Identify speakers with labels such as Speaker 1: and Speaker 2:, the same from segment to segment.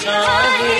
Speaker 1: बिछाए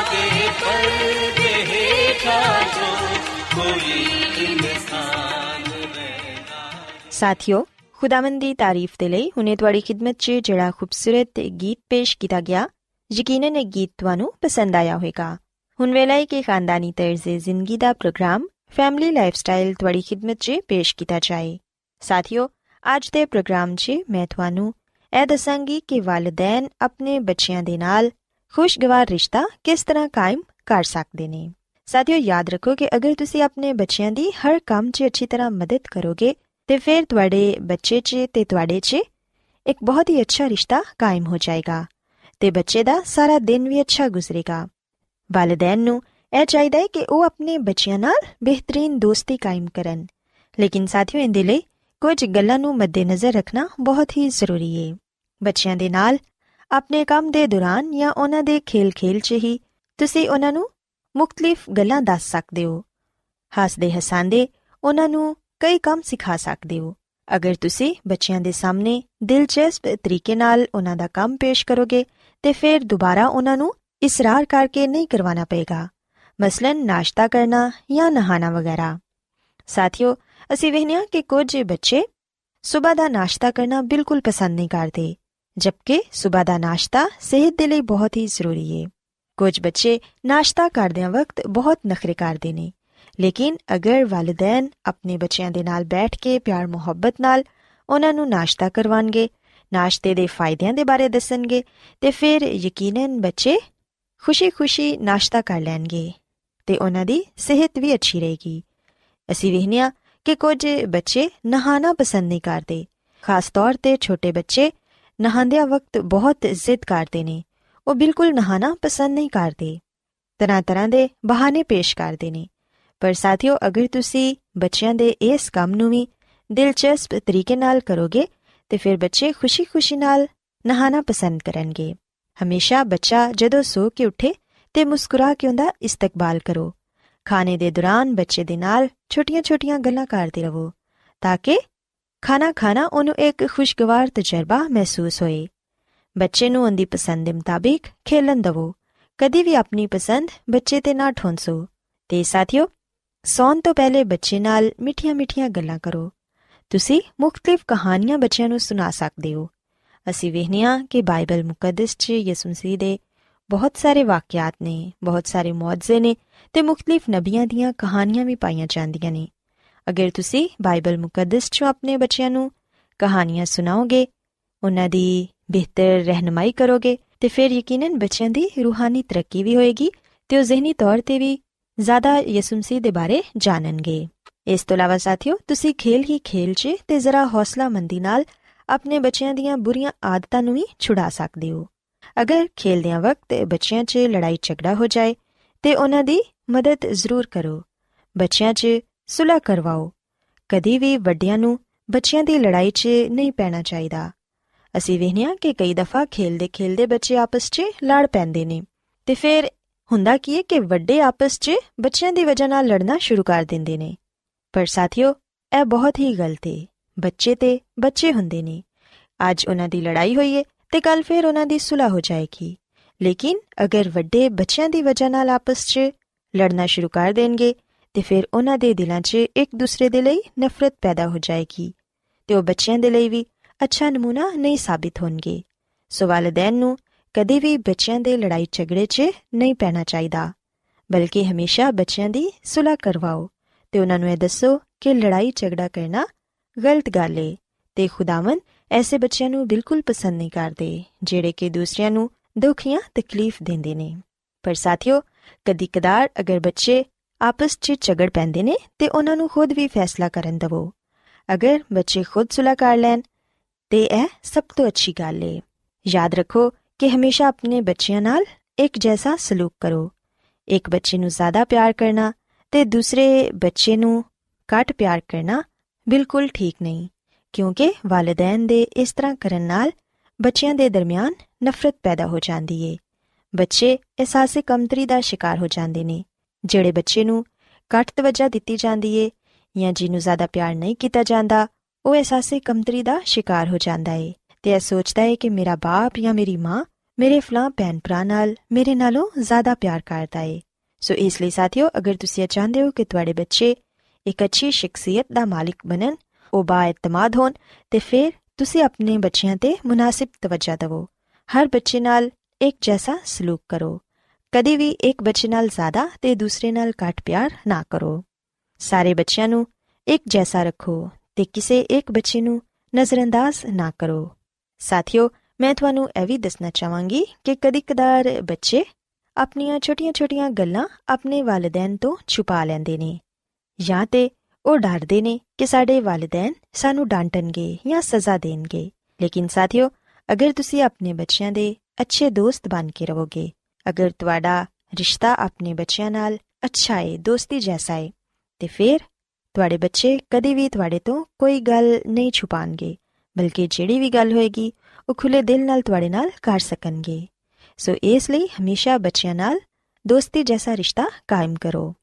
Speaker 1: खुदा के पर्दे हेठा जो कोई इंसान रहना
Speaker 2: ਸਾਥਿਓ ਖੁਦਾਵੰਦ ਦੀ ਤਾਰੀਫ ਦੇ ਲਈ ਹੁਨੇ ਤੁਹਾਡੀ ਖidmat 'ਚ ਜਿਹੜਾ ਖੂਬਸੂਰਤ ਗੀਤ ਪੇਸ਼ ਕੀਤਾ ਗਿਆ ਯਕੀਨਨ ਇਹ ਗੀਤ ਤੁਹਾਨੂੰ ਪਸੰਦ ਆਇਆ ਹੋਵੇਗਾ ਹੁਣ ਵੇਲੇ ਹੈ ਕਿ ਖਾਨਦਾਨੀ ਤਰਜ਼ੇ ਜ਼ਿੰਦਗੀ ਦਾ ਪ੍ਰੋਗਰਾਮ ਫੈਮਿਲੀ ਲਾਈਫਸਟਾਈਲ ਤੁਹਾਡੀ ਖidmat 'ਚ ਪੇਸ਼ ਕੀਤਾ ਜਾਏ ਸਾਥਿਓ ਅੱਜ ਦੇ ਪ੍ਰੋਗਰਾਮ 'ਚ ਮੈਂ ਤੁਹਾਨੂੰ ਇਹ ਦੱਸਾਂਗੀ ਕਿ ਵਾਲਿਦੈਨ ਆਪਣੇ ਬੱਚਿਆਂ ਦੇ ਨਾਲ ਖੁਸ਼ਗਵਾਰ ਰਿਸ਼ਤਾ ਕਿਸ ਤਰ੍ਹਾਂ ਕਾਇਮ ਕਰ ਸਕਦੇ ਨੇ? ਸਾਥਿਓ, ਯਾਦ ਰੱਖੋ ਕਿ ਅਗਰ ਤੁਸੀਂ ਆਪਣੇ ਬੱਚਿਆਂ ਦੀ ਹਰ ਕੰਮ 'ਚ ਅੱਛੀ ਤਰ੍ਹਾਂ ਮਦਦ ਕਰੋਗੇ, ਤੇ ਫਿਰ ਤੁਹਾਡੇ ਬੱਚੇ 'ਚ ਤੇ ਤੁਹਾਡੇ 'ਚ ਇੱਕ ਬਹੁਤ ਹੀ ਅੱਛਾ ਰਿਸ਼ਤਾ ਕਾਇਮ ਹੋ ਜਾਏਗਾ ਤੇ ਬੱਚੇ ਦਾ ਸਾਰਾ ਦਿਨ ਵੀ ਅੱਛਾ ਗੁਜ਼ਰੇਗਾ। ਵਾਲਿਦੈਨ ਨੂੰ ਇਹ ਚਾਹੀਦਾ ਹੈ ਕਿ ਉਹ ਆਪਣੇ ਬੱਚਿਆਂ ਨਾਲ ਬਿਹਤਰੀਨ ਦੋਸਤੀ ਕਾਇਮ ਕਰਨ। ਲੇਕਿਨ ਸਾਥੀਓ, ਇਹਦੇ ਲਈ ਕੁਝ ਗੱਲਾਂ ਨੂੰ ਮੱਦੇਨਜ਼ਰ ਰੱਖਣਾ ਬਹੁਤ ਹੀ ਜ਼ਰੂਰੀ ਹੈ ਬੱਚਿਆਂ ਦੇ ਨਾਲ ਆਪਣੇ ਕੰਮ ਦੇ ਦੌਰਾਨ ਜਾਂ ਉਹਨਾਂ ਦੇ ਖੇਲ-ਖੇਲ 'ਚ ਹੀ ਤੁਸੀਂ ਉਹਨਾਂ ਨੂੰ ਮੁxtਲਿਫ ਗੱਲਾਂ ਦੱਸ ਸਕਦੇ ਹੋ। ਹੱਸਦੇ ਹਸਾਂਦੇ ਉਹਨਾਂ ਨੂੰ ਕਈ ਕੰਮ ਸਿਖਾ ਸਕਦੇ ਹੋ। ਅਗਰ ਤੁਸੀਂ ਬੱਚਿਆਂ ਦੇ ਸਾਹਮਣੇ ਦਿਲਚਸਪ ਤਰੀਕੇ ਨਾਲ ਉਹਨਾਂ ਦਾ ਕੰਮ ਪੇਸ਼ ਕਰੋਗੇ, ਤੇ ਫਿਰ ਦੁਬਾਰਾ ਉਹਨਾਂ ਨੂੰ ਇਸਰਾਰ ਕਰਕੇ ਨਹੀਂ ਕਰਵਾਉਣਾ ਪਏਗਾ। ਮਸਲਨ ਨਾਸ਼ਤਾ ਕਰਨਾ ਜਾਂ ਨਹਾਣਾ ਵਗੈਰਾ। ਸਾਥੀਓ, ਅਸੀਂ ਵੇਖਿਆ ਕਿ ਕੁਝ ਬੱਚੇ ਸਵੇਰ ਦਾ ਨਾਸ਼ਤਾ ਕਰਨਾ ਬਿਲਕੁਲ ਪਸੰਦ ਨਹੀਂ ਕਰਦੇ। ਜਦਕਿ ਸਵੇਰ ਦਾ ਨਾਸ਼ਤਾ ਸਿਹਤ ਦੇ ਲਈ ਬਹੁਤ ਹੀ ਜ਼ਰੂਰੀ ਹੈ ਕੁਝ ਬੱਚੇ ਨਾਸ਼ਤਾ ਕਰਦਿਆਂ ਵਕਤ ਬਹੁਤ ਨਖਰੇ ਕਰਦੇ ਨੇ ਲੇਕਿਨ ਅਗਰ ਵਾਲਿਦੈਨ ਆਪਣੇ ਬੱਚਿਆਂ ਦੇ ਨਾਲ ਬੈਠ ਕੇ ਪਿਆਰ ਮੁਹੱਬਤ ਨਾਲ ਉਹਨਾਂ ਨੂੰ ਨਾਸ਼ਤਾ ਕਰਵਾਣਗੇ ਨਾਸ਼ਤੇ ਦੇ ਫਾਇਦਿਆਂ ਦੇ ਬਾਰੇ ਦੱਸਣਗੇ ਤੇ ਫਿਰ ਯਕੀਨਨ ਬੱਚੇ ਖੁਸ਼ੀ-ਖੁਸ਼ੀ ਨਾਸ਼ਤਾ ਕਰ ਲੈਣਗੇ ਤੇ ਉਹਨਾਂ ਦੀ ਸਿਹਤ ਵੀ ਅੱਛੀ ਰਹੇਗੀ ਅਸੀਂ ਵੇਖਿਆ ਕਿ ਕੁਝ ਬੱਚੇ ਨਹਾਣਾ ਪਸੰਦ ਨਹੀਂ ਕਰਦੇ ਖਾਸ ਤੌਰ ਤੇ ਛੋਟੇ ਬੱਚੇ ਨਹਾਉਂਦਿਆਂ ਵਕਤ ਬਹੁਤ ਜ਼ਿੱਦ ਕਰਦੇ ਨੇ। ਉਹ ਬਿਲਕੁਲ ਨਹਾਣਾ ਪਸੰਦ ਨਹੀਂ ਕਰਦੇ। ਤਰ੍ਹਾਂ-ਤਰ੍ਹਾਂ ਦੇ ਬਹਾਨੇ ਪੇਸ਼ ਕਰਦੇ ਨੇ। ਪਰ ਸਾਥੀਓ, ਅਗਰ ਤੁਸੀਂ ਬੱਚਿਆਂ ਦੇ ਇਸ ਕੰਮ ਨੂੰ ਵੀ ਦਿਲਚਸਪ ਤਰੀਕੇ ਨਾਲ ਕਰੋਗੇ, ਤੇ ਫਿਰ ਬੱਚੇ ਖੁਸ਼ੀ-ਖੁਸ਼ੀ ਨਾਲ ਨਹਾਣਾ ਪਸੰਦ ਕਰਨਗੇ। ਹਮੇਸ਼ਾ ਬੱਚਾ ਜਦੋਂ ਸੋ ਕੇ ਉੱਠੇ ਤੇ ਮੁਸਕਰਾ ਕੇ ਉਹਦਾ ਇਸਤਕਬਾਲ ਕਰੋ। ਖਾਣੇ ਦੇ ਦੌਰਾਨ ਬੱਚੇ ਦੇ ਨਾਲ ਛੋਟੀਆਂ-ਛੋਟੀਆਂ ਗੱਲਾਂ ਕਰਦੇ ਰਹੋ, ਤਾਂ ਕਿ ਖਾਣਾ ਖਾਣਾ ਉਹਨੂੰ ਇੱਕ ਖੁਸ਼ਗਵਾਰ ਤਜਰਬਾ ਮਹਿਸੂਸ ਹੋਏ ਬੱਚੇ ਨੂੰ ਉਹਦੀ ਪਸੰਦ ਦੇ ਮੁਤਾਬਿਕ ਖੇਲਣ ਦਿਵੋ। ਕਦੀ ਵੀ ਆਪਣੀ ਪਸੰਦ ਬੱਚੇ ਤੇ ਨਾ ਠੋਂਸੋ। ਤੇ ਸਾਥੀਓ, ਸੌਣ ਤੋਂ ਪਹਿਲੇ ਬੱਚੇ ਨਾਲ ਮਿੱਠੀਆਂ-ਮਿੱਠੀਆਂ ਗੱਲਾਂ ਕਰੋ। ਤੁਸੀਂ ਮੁxtਲਿਫ ਕਹਾਣੀਆਂ ਬੱਚਿਆਂ ਨੂੰ ਸੁਣਾ ਸਕਦੇ ਹੋ। ਅਸੀਂ ਵੇਖਿਆ ਕਿ ਬਾਈਬਲ ਮੁਕੱਦਸ 'ਚ ਯਿਸੂ ਮਸੀਹ ਦੇ ਬਹੁਤ ਸਾਰੇ ਵਾਕਿਆਤ ਨੇ, ਬਹੁਤ ਸਾਰੇ ਮੌਜਜ਼ੇ ਨੇ ਤੇ ਮੁxtਲਿਫ ਨਬੀਆਂ ਦੀਆਂ ਕਹਾਣੀਆਂ ਵੀ ਪਾਈਆਂ ਜਾਂਦੀਆਂ ਨੇ। ਅਗਰ ਤੁਸੀਂ ਬਾਈਬਲ ਮੁਕੱਦਸ 'ਚੋਂ ਆਪਣੇ ਬੱਚਿਆਂ ਨੂੰ ਕਹਾਣੀਆਂ ਸੁਣਾਓਗੇ, ਉਹਨਾਂ ਦੀ ਬਿਹਤਰ ਰਹਿਨਮਾਈ ਕਰੋਗੇ ਤੇ ਫਿਰ ਯਕੀਨਨ ਬੱਚਿਆਂ ਦੀ ਰੂਹਾਨੀ ਤਰੱਕੀ ਵੀ ਹੋਏਗੀ ਤੇ ਉਹ ਜ਼ਿਹਨੀ ਤੌਰ ਤੇ ਵੀ ਜ਼ਿਆਦਾ ਯਿਸੂ ਮਸੀਹ ਦੇ ਬਾਰੇ ਜਾਣਨਗੇ। ਇਸ ਤੋਂ ਇਲਾਵਾ ਸਾਥੀਓ, ਤੁਸੀਂ ਖੇਲ ਹੀ ਖੇਲ 'ਚ ਤੇ ਜ਼ਰਾ ਹੌਸਲਾਮੰਦੀ ਨਾਲ ਆਪਣੇ ਬੱਚਿਆਂ ਦੀਆਂ ਬੁਰੀਆਂ ਆਦਤਾਂ ਨੂੰ ਵੀ ਛੁਡਾ ਸਕਦੇ ਹੋ। ਅਗਰ ਖੇਲਦਿਆਂ ਵਕਤ ਬੱਚਿਆਂ 'ਚ ਲੜਾਈ ਝਗੜਾ ਹੋ ਜਾਏ ਤੇ ਉਹਨਾਂ ਦੀ ਮਦਦ ਜ਼ਰੂਰ ਕਰੋ। ਬੱਚਿਆਂ 'ਚ ਸੁਲਹ ਕਰਵਾਓ। ਕਦੀ ਵੀ ਵੱਡਿਆਂ ਨੂੰ ਬੱਚਿਆਂ ਦੀ ਲੜਾਈ 'ਚ ਨਹੀਂ ਪੈਣਾ ਚਾਹੀਦਾ। ਅਸੀਂ ਵੇਖਿਆ ਕਿ ਕਈ ਦਫਾ ਖੇਲਦੇ ਖੇਲਦੇ ਬੱਚੇ ਆਪਸ 'ਚ ਲੜ ਪੈਂਦੇ ਨੇ। ਤੇ ਫਿਰ ਹੁੰਦਾ ਕੀ ਹੈ ਕਿ ਵੱਡੇ ਆਪਸ 'ਚ ਬੱਚਿਆਂ ਦੀ ਵਜ੍ਹਾ ਨਾਲ ਲੜਨਾ ਸ਼ੁਰੂ ਕਰ ਦਿੰਦੇ ਨੇ। ਪਰ ਸਾਥੀਓ, ਇਹ ਬਹੁਤ ਹੀ ਗਲਤ ਹੈ ਬੱਚੇ ਤੇ ਬੱਚੇ ਹੁੰਦੇ ਨੇ। ਅੱਜ ਉਹਨਾਂ ਦੀ ਲੜਾਈ ਹੋਈ ਹੈ ਤੇ ਕੱਲ ਫਿਰ ਉਹਨਾਂ ਦੀ ਸੁਲਹ ਹੋ ਜਾਏਗੀ। ਲੇਕਿਨ ਅਗਰ ਵੱਡੇ ਬੱਚਿਆਂ ਦੀ ਵਜ੍ਹਾ ਨਾਲ ਆਪਸ 'ਚ ਲੜਨਾ ਸ਼ੁਰੂ ਕਰ ਦੇਣਗੇ ਤੇ ਫਿਰ ਉਹਨਾਂ ਦੇ ਦਿਲਾਂ 'ਚ ਇੱਕ ਦੂਸਰੇ ਦੇ ਲਈ ਨਫ਼ਰਤ ਪੈਦਾ ਹੋ ਜਾਏਗੀ ਤੇ ਉਹ ਬੱਚਿਆਂ ਦੇ ਲਈ ਵੀ ਅੱਛਾ ਨਮੂਨਾ ਨਹੀਂ ਸਾਬਿਤ ਹੋਣਗੇ। ਸੋ ਵਾਲਿਦੈਨ ਨੂੰ ਕਦੇ ਵੀ ਬੱਚਿਆਂ ਦੇ ਲੜਾਈ ਝਗੜੇ 'ਚ ਨਹੀਂ ਪੈਣਾ ਚਾਹੀਦਾ, ਬਲਕਿ ਹਮੇਸ਼ਾ ਬੱਚਿਆਂ ਦੀ ਸੁਲਹ ਕਰਵਾਓ ਤੇ ਉਹਨਾਂ ਨੂੰ ਇਹ ਦੱਸੋ ਕਿ ਲੜਾਈ ਝਗੜਾ ਕਰਨਾ ਗਲਤ ਗੱਲ ਏ ਤੇ ਖੁਦਾਵੰ ਐਸੇ ਬੱਚਿਆਂ ਨੂੰ ਬਿਲਕੁਲ ਪਸੰਦ ਨਹੀਂ ਕਰਦੇ ਜਿਹੜੇ ਕਿ ਦੂਸਰਿਆਂ ਨੂੰ ਦੁੱਖ ਜਾਂ ਤਕਲੀਫ ਦਿੰਦੇ ਨੇ। ਪਰ ਸਾਥੀਓ ਕਦੀ ਕਦਾਰ ਅਗਰ ਬੱਚੇ ਆਪਸ 'ਚ ਝਗੜ ਪੈਂਦੇ ਨੇ ਤੇ ਉਹਨਾਂ ਨੂੰ ਖੁਦ ਵੀ ਫੈਸਲਾ ਕਰਨ ਦਿਵੋ। ਅਗਰ ਬੱਚੇ ਖੁਦ ਸੁਲਹ ਕਰ ਲੈਣ, ਤੇ ਇਹ ਸਭ ਤੋਂ ਅੱਛੀ ਗੱਲ ਏ। ਯਾਦ ਰੱਖੋ ਕਿ ਹਮੇਸ਼ਾ ਆਪਣੇ ਬੱਚਿਆਂ ਨਾਲ ਇੱਕ ਜੈਸਾ ਸਲੂਕ ਕਰੋ। ਇੱਕ ਬੱਚੇ ਨੂੰ ਜ਼ਿਆਦਾ ਪਿਆਰ ਕਰਨਾ ਤੇ ਦੂਸਰੇ ਬੱਚੇ ਨੂੰ ਘੱਟ ਪਿਆਰ ਕਰਨਾ ਬਿਲਕੁਲ ਠੀਕ ਨਹੀਂ, ਕਿਉਂਕਿ ਵਾਲਿਦੈਨ ਦੇ ਇਸ ਤਰ੍ਹਾਂ ਕਰਨ ਨਾਲ ਬੱਚਿਆਂ ਦੇ ਦਰਮਿਆਨ ਨਫ਼ਰਤ ਪੈਦਾ ਹੋ ਜਾਂਦੀ ਏ। ਬੱਚੇ ਅਹਿਸਾਸੇ ਕਮਤਰੀ ਦਾ ਸ਼ਿਕਾਰ ਹੋ ਜਾਂਦੇ ਨੇ। ਜਿਹੜੇ ਬੱਚੇ ਨੂੰ ਘੱਟ ਤਵੱਜਾ ਦਿੱਤੀ ਜਾਂਦੀ ਏ ਜਾਂ ਜਿਹਨੂੰ ਜ਼ਿਆਦਾ ਪਿਆਰ ਨਹੀਂ ਕੀਤਾ ਜਾਂਦਾ, ਉਹ ਅਹਿਸਾਸੇ ਕਮਤਰੀ ਦਾ ਸ਼ਿਕਾਰ ਹੋ ਜਾਂਦਾ ਏ। ਤੇ ਇਹ ਸੋਚਦਾ ਏ ਕਿ ਮੇਰਾ ਬਾਪ ਜਾਂ ਮੇਰੀ ਮਾਂ ਮੇਰੇ ਫਲਾਂ ਭੈਣ ਭਰਾ ਨਾਲ ਮੇਰੇ ਨਾਲੋਂ ਜ਼ਿਆਦਾ ਪਿਆਰ ਕਰਦਾ ਏ। ਸੋ ਇਸ ਲਈ ਸਾਥੀਓ, ਅਗਰ ਤੁਸੀਂ ਇਹ ਚਾਹੁੰਦੇ ਹੋ ਕਿ ਤੁਹਾਡੇ ਬੱਚੇ ਇੱਕ ਅੱਛੀ ਸ਼ਖਸੀਅਤ ਦਾ ਮਾਲਿਕ ਬਣਨ, ਉਹ ਬਾਇਤਮਾਦ ਹੋਣ, ਤੇ ਫਿਰ ਤੁਸੀਂ ਆਪਣੇ ਬੱਚਿਆਂ ਤੇ ਮੁਨਾਸਿਬ ਤਵੱਜਾ ਦਿਵੋ। ਹਰ ਬੱਚੇ ਨਾਲ ਇੱਕ ਜੈਸਾ ਸਲੂਕ ਕਰੋ। ਕਦੇ ਵੀ ਇੱਕ ਬੱਚੇ ਨਾਲ ਜ਼ਿਆਦਾ ਤੇ ਦੂਸਰੇ ਨਾਲ ਘੱਟ ਪਿਆਰ ਨਾ ਕਰੋ। ਸਾਰੇ ਬੱਚਿਆਂ ਨੂੰ ਇੱਕ ਜੈਸਾ ਰੱਖੋ ਤੇ ਕਿਸੇ ਇੱਕ ਬੱਚੇ ਨੂੰ ਨਜ਼ਰਅੰਦਾਜ਼ ਨਾ ਕਰੋ। ਸਾਥੀਓ, ਮੈਂ ਤੁਹਾਨੂੰ ਇਹ ਵੀ ਦੱਸਣਾ ਚਾਹਾਂਗੀ ਕਿ ਕਦੀ-ਕਦਾਰ ਬੱਚੇ ਆਪਣੀਆਂ ਛੋਟੀਆਂ-ਛੋਟੀਆਂ ਗੱਲਾਂ ਆਪਣੇ ਵਾਲਿਦੈਨ ਤੋਂ ਛੁਪਾ ਲੈਂਦੇ ਨੇ ਜਾਂ ਤੇ ਉਹ ਡਰਦੇ ਨੇ ਕਿ ਸਾਡੇ ਵਾਲਿਦੈਨ ਸਾਨੂੰ ਡਾਂਟਣਗੇ ਜਾਂ ਸਜ਼ਾ ਦੇਣਗੇ। ਲੇਕਿਨ ਸਾਥੀਓ, ਅਗਰ ਤੁਸੀਂ ਆਪਣੇ ਬੱਚਿਆਂ ਦੇ ਅੱਛੇ ਦੋਸਤ ਬਣ ਕੇ ਰਹੋਗੇ ਅਗਰ ਤੁਹਾਡਾ ਰਿਸ਼ਤਾ ਆਪਣੇ ਬੱਚਿਆਂ ਨਾਲ ਅੱਛਾ ਹੈ ਦੋਸਤੀ ਜੈਸਾ ਹੈ ਤੇ ਫਿਰ ਤੁਹਾਡੇ ਬੱਚੇ ਕਦੇ ਵੀ ਤੁਹਾਡੇ ਤੋਂ ਕੋਈ ਗੱਲ ਨਹੀਂ ਛੁਪਾਣਗੇ ਬਲਕਿ ਜਿਹੜੀ ਵੀ ਗੱਲ ਹੋਏਗੀ, ਉਹ ਖੁੱਲੇ ਦਿਲ ਨਾਲ ਤੁਹਾਡੇ ਨਾਲ ਕਰ ਸਕਣਗੇ। ਸੋ ਇਸ ਲਈ ਹਮੇਸ਼ਾ ਬੱਚਿਆਂ ਨਾਲ ਦੋਸਤੀ ਜੈਸਾ ਰਿਸ਼ਤਾ ਕਾਇਮ ਕਰੋ।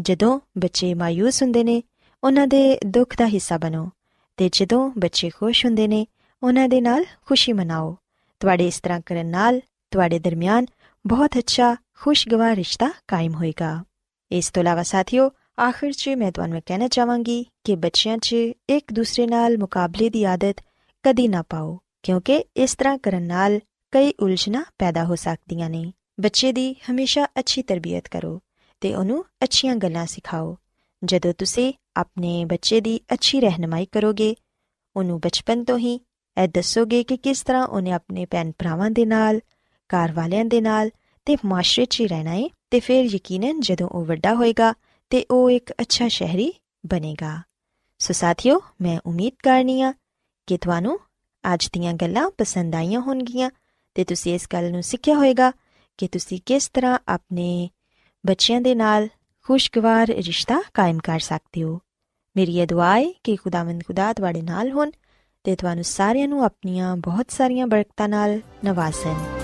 Speaker 2: ਜਦੋਂ ਬੱਚੇ ਮਾਇੂਸ ਹੁੰਦੇ ਨੇ, ਉਹਨਾਂ ਦੇ ਦੁੱਖ ਦਾ ਹਿੱਸਾ ਬਣੋ, ਤੇ ਜਦੋਂ ਬੱਚੇ ਖੁਸ਼ ਹੁੰਦੇ ਨੇ, ਉਹਨਾਂ ਦੇ ਨਾਲ ਖੁਸ਼ੀ ਮਨਾਓ। ਤੁਹਾਡੇ ਇਸ ਤਰ੍ਹਾਂ ਕਰਨ ਨਾਲ ਤੁਹਾਡੇ ਦਰਮਿਆਨ ਬਹੁਤ ਅੱਛਾ ਖੁਸ਼ਗਵਾਰ ਰਿਸ਼ਤਾ ਕਾਇਮ ਹੋਏਗਾ ਇਸ ਤੋਂ ਇਲਾਵਾ ਸਾਥੀਓ ਆਖਿਰ 'ਚ ਮੈਂ ਤੁਹਾਨੂੰ ਕਹਿਣਾ ਚਾਹਾਂਗੀ ਕਿ ਬੱਚਿਆਂ 'ਚ ਇੱਕ ਦੂਸਰੇ ਨਾਲ ਮੁਕਾਬਲੇ ਦੀ ਆਦਤ ਕਦੀ ਨਾ ਪਾਓ ਕਿਉਂਕਿ ਇਸ ਤਰ੍ਹਾਂ ਕਰਨ ਨਾਲ ਕਈ ਉਲਝਣਾ ਪੈਦਾ ਹੋ ਸਕਦੀਆਂ ਨੇ ਬੱਚੇ ਦੀ ਹਮੇਸ਼ਾ ਅੱਛੀ ਤਰਬੀਅਤ ਕਰੋ ਤੇ ਉਹਨੂੰ ਅੱਛੀਆਂ ਗੱਲਾਂ ਸਿਖਾਓ ਜਦੋਂ ਤੁਸੀਂ ਆਪਣੇ ਬੱਚੇ ਦੀ ਅੱਛੀ ਰਹਿਨਮਾਈ ਕਰੋਗੇ ਉਹਨੂੰ ਬਚਪਨ ਤੋਂ ਹੀ ਇਹ ਦੱਸੋਗੇ ਕਿ ਕਿਸ ਤਰ੍ਹਾਂ ਉਹਨੇ ਆਪਣੇ ਭੈਣ ਭਰਾਵਾਂ ਦੇ ਨਾਲ ਘਰ ਵਾਲਿਆਂ ਦੇ ਨਾਲ ਤੇ ਮਾਸ਼ਰੇ 'ਚ ਹੀ ਰਹਿਣਾ ਹੈ ਤੇ ਫਿਰ ਯਕੀਨਨ ਜਦੋਂ ਉਹ ਵੱਡਾ ਹੋਏਗਾ ਤੇ ਉਹ ਇੱਕ ਅੱਛਾ ਸ਼ਹਿਰੀ ਬਣੇਗਾ। ਸੋ ਸਾਥੀਓ, ਮੈਂ ਉਮੀਦ ਕਰਨੀ ਆ ਕਿ ਤੁਹਾਨੂੰ ਅੱਜ ਦੀਆਂ ਗੱਲਾਂ ਪਸੰਦ ਆਈਆਂ ਹੋਣਗੀਆਂ ਤੇ ਤੁਸੀਂ ਇਸ ਗੱਲ ਨੂੰ ਸਿੱਖਿਆ ਹੋਵੇਗਾ ਕਿ ਤੁਸੀਂ ਕਿਸ ਤਰ੍ਹਾਂ ਆਪਣੇ ਬੱਚਿਆਂ ਦੇ ਨਾਲ ਖੁਸ਼ਗਵਾਰ ਰਿਸ਼ਤਾ ਕਾਇਮ ਕਰ ਸਕਦੇ ਹੋ। ਮੇਰੀ ਇਹ ਦੁਆ ਹੈ ਕਿ ਖੁਦਾਵੰਦ ਖੁਦਾ ਤੁਹਾਡੇ ਨਾਲ ਹੋਣ ਤੇ ਤੁਹਾਨੂੰ ਸਾਰਿਆਂ ਨੂੰ ਆਪਣੀਆਂ ਬਹੁਤ ਸਾਰੀਆਂ ਬਰਕਤਾਂ ਨਾਲ ਨਵਾਜ਼ੇ